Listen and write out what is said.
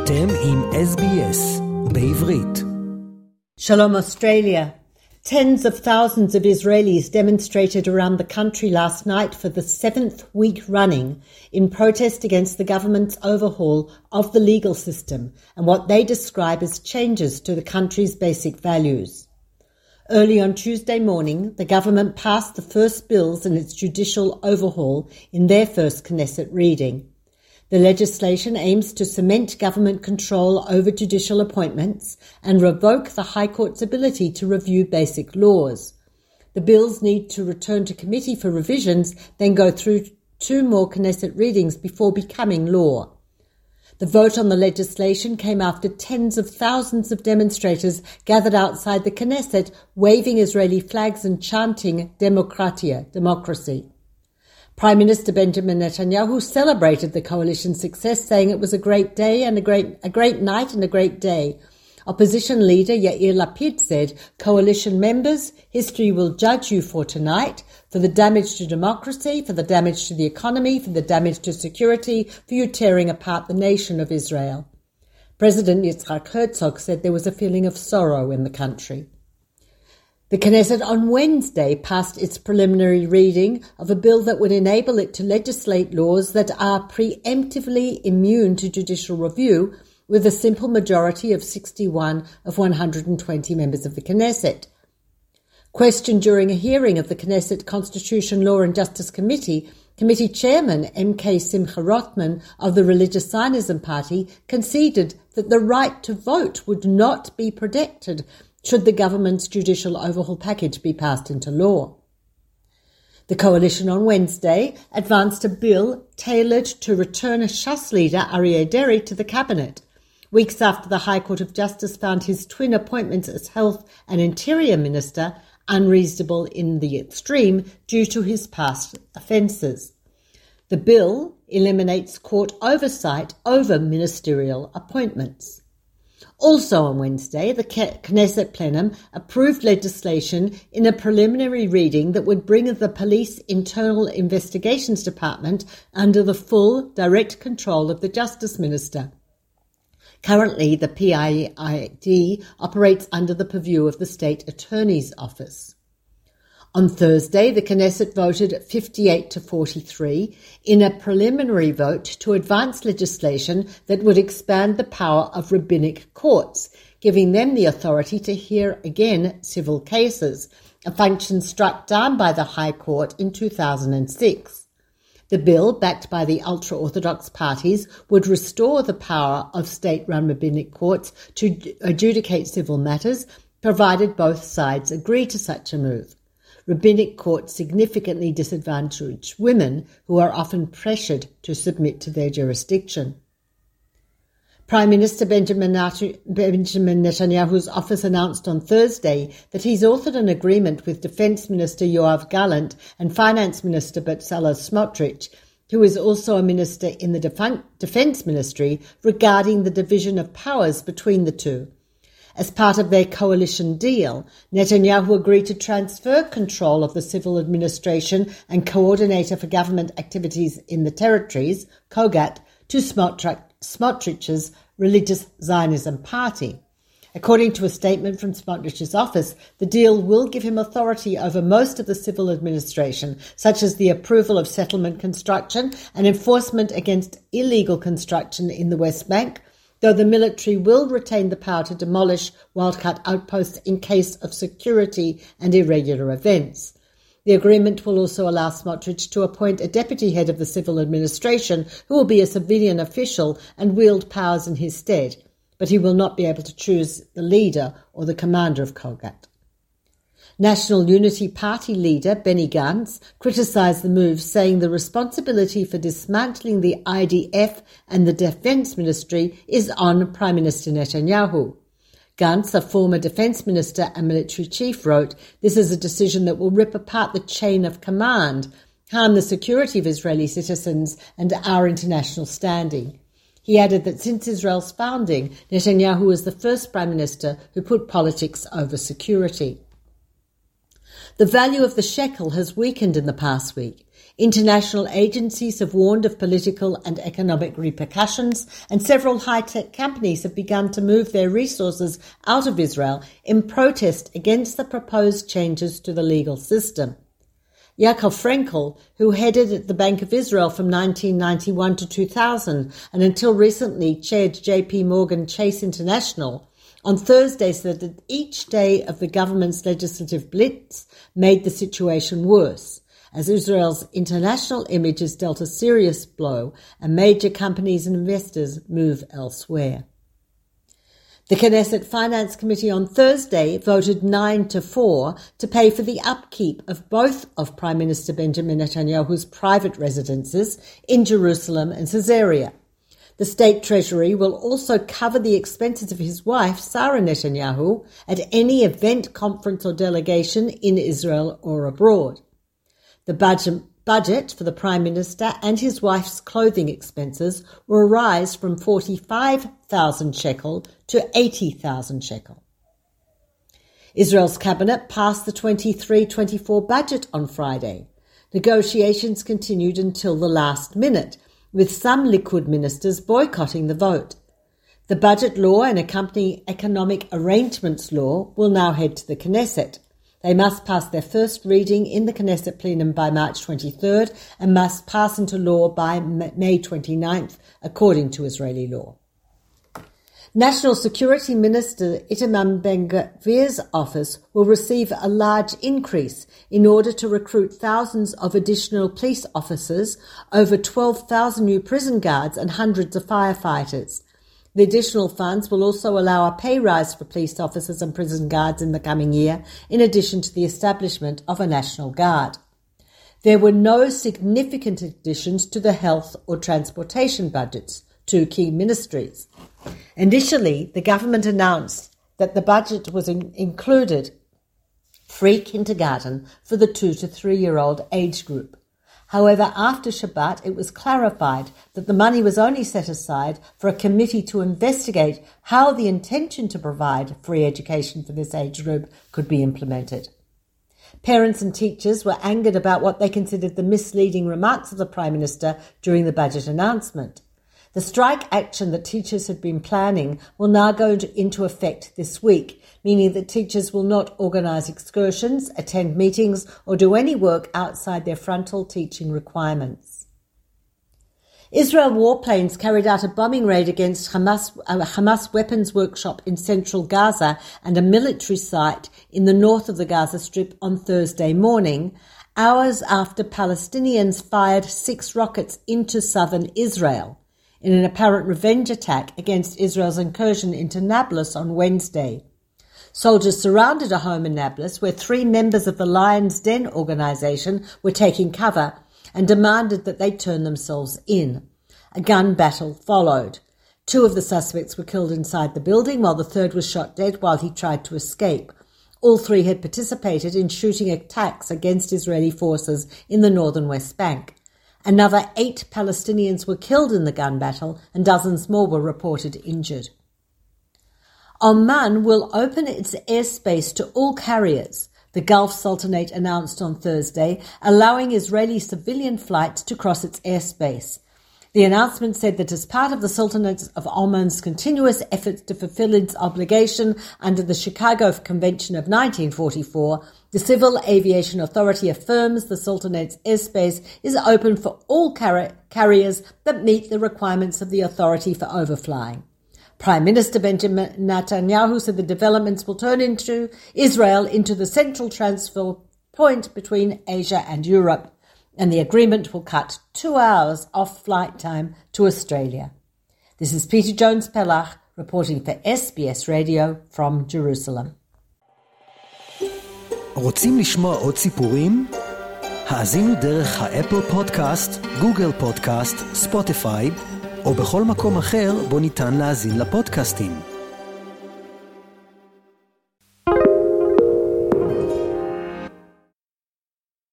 אתם עם SBS בעברית. Shalom Australia. Tens of thousands of Israelis demonstrated around the country last night for the seventh week running in protest against the government's overhaul of the legal system and what they describe as changes to the country's basic values. Early on Tuesday morning, the government passed the first bills in its judicial overhaul in their first Knesset reading. The legislation aims to cement government control over judicial appointments and revoke the High Court's ability to review basic laws. The bills need to return to committee for revisions, then go through two more Knesset readings before becoming law. The vote on the legislation came after tens of thousands of demonstrators gathered outside the Knesset, waving Israeli flags and chanting Demokratia, democracy. Prime Minister Benjamin Netanyahu celebrated the coalition's success, saying it was a great day and a great, a great night and a great day. Opposition leader Yair Lapid said, coalition members, history will judge you for tonight, for the damage to democracy, for the damage to the economy, for the damage to security, for you tearing apart the nation of Israel. President Yitzhak Herzog said there was a feeling of sorrow in the country. The Knesset on Wednesday passed its preliminary reading of a bill that would enable it to legislate laws that are preemptively immune to judicial review with a simple majority of 61 of 120 members of the Knesset. Questioned during a hearing of the Knesset Constitution, Law and Justice Committee, Committee Chairman M.K. Simcha Rothman of the Religious Zionism Party conceded that the right to vote would not be protected should the government's judicial overhaul package be passed into law. The coalition on Wednesday advanced a bill tailored to return a Shas leader, Aryeh Deri, to the cabinet, weeks after the High Court of Justice found his twin appointments as Health and Interior Minister unreasonable in the extreme due to his past offences. The bill eliminates court oversight over ministerial appointments. Also on Wednesday, the Knesset plenum approved legislation in a preliminary reading that would bring the Police Internal Investigations Department under the full direct control of the Justice Minister. Currently, the PID operates under the purview of the State Attorney's Office. On Thursday, the Knesset voted 58 to 43 in a preliminary vote to advance legislation that would expand the power of rabbinic courts, giving them the authority to hear again civil cases, a function struck down by the High Court in 2006. The bill, backed by the ultra Orthodox parties, would restore the power of state run rabbinic courts to adjudicate civil matters, provided both sides agree to such a move rabbinic courts significantly disadvantage women who are often pressured to submit to their jurisdiction. Prime Minister Benjamin Netanyahu's office announced on Thursday that he's authored an agreement with Defence Minister Yoav Gallant and Finance Minister Bezalel Smotrich, who is also a minister in the Defence Ministry, regarding the division of powers between the two. As part of their coalition deal, Netanyahu agreed to transfer control of the civil administration and coordinator for government activities in the territories, COGAT, to Smotrich's Religious Zionism Party. According to a statement from Smotrich's office, the deal will give him authority over most of the civil administration, such as the approval of settlement construction and enforcement against illegal construction in the West Bank, though the military will retain the power to demolish wildcat outposts in case of security and irregular events. The agreement will also allow Smotrich to appoint a deputy head of the civil administration who will be a civilian official and wield powers in his stead, but he will not be able to choose the leader or the commander of COGAT. National Unity Party leader Benny Gantz criticised the move, saying the responsibility for dismantling the IDF and the Defence Ministry is on Prime Minister Netanyahu. Gantz, a former defence minister and military chief, wrote, This is a decision that will rip apart the chain of command, harm the security of Israeli citizens and our international standing. He added that since Israel's founding, Netanyahu was the first prime minister who put politics over security. The value of the shekel has weakened in the past week. International agencies have warned of political and economic repercussions, and several high-tech companies have begun to move their resources out of Israel in protest against the proposed changes to the legal system. Yaakov Frenkel, who headed the Bank of Israel from 1991 to 2000 and until recently chaired JP Morgan Chase International, on Thursday said that each day of the government's legislative blitz made the situation worse, as Israel's international image is dealt a serious blow and major companies and investors move elsewhere. The Knesset Finance Committee on Thursday voted 9 to 4 to pay for the upkeep of both of Prime Minister Benjamin Netanyahu's private residences in Jerusalem and Caesarea. The state treasury will also cover the expenses of his wife, Sarah Netanyahu, at any event, conference, or delegation in Israel or abroad. The budget budget for the Prime Minister and his wife's clothing expenses will rise from 45,000 shekel to 80,000 shekel. Israel's cabinet passed the 23-24 budget on Friday. Negotiations continued until the last minute, with some Likud ministers boycotting the vote. The budget law and accompanying economic arrangements law will now head to the Knesset. They must pass their first reading in the Knesset plenum by March 23rd and must pass into law by May 29th, according to Israeli law. National Security Minister Itamar Ben-Gvir's office will receive a large increase in order to recruit thousands of additional police officers, over 12,000 new prison guards and hundreds of firefighters. The additional funds will also allow a pay rise for police officers and prison guards in the coming year, in addition to the establishment of a National Guard. There were no significant additions to the health or transportation budgets, two key ministries. Initially, the government announced that the budget was in- included free kindergarten for the two to three year old age group. However, after Shabbat, it was clarified that the money was only set aside for a committee to investigate how the intention to provide free education for this age group could be implemented. Parents and teachers were angered about what they considered the misleading remarks of the Prime Minister during the budget announcement. The strike action that teachers had been planning will now go into effect this week, meaning that teachers will not organise excursions, attend meetings, or do any work outside their frontal teaching requirements. Israel warplanes carried out a bombing raid against Hamas, a Hamas weapons workshop in central Gaza and a military site in the north of the Gaza Strip on Thursday morning, hours after Palestinians fired six rockets into southern Israel in an apparent revenge attack against Israel's incursion into Nablus on Wednesday. Soldiers surrounded a home in Nablus where three members of the Lion's Den organization were taking cover and demanded that they turn themselves in. A gun battle followed. Two of the suspects were killed inside the building while the third was shot dead while he tried to escape. All three had participated in shooting attacks against Israeli forces in the northern West Bank. Another eight Palestinians were killed in the gun battle and dozens more were reported injured. Oman will open its airspace to all carriers, the Gulf Sultanate announced on Thursday, allowing Israeli civilian flights to cross its airspace. The announcement said that as part of the Sultanate of Oman's continuous efforts to fulfill its obligation under the Chicago Convention of 1944, the Civil Aviation Authority affirms the Sultanate's airspace is open for all car- carriers that meet the requirements of the authority for overflying. Prime Minister Benjamin Netanyahu said the developments will turn into Israel into the central transfer point between Asia and Europe and the agreement will cut two hours off flight time to Australia. This is Peta Jones Pellach reporting for SBS Radio from Jerusalem. רוצים לשמוע עוד סיפורים? האזינו דרך האפל פודקאסט, גוגל פודקאסט, ספוטיפיי, או בכל מקום אחר בו ניתן להאזין לפודקאסטים.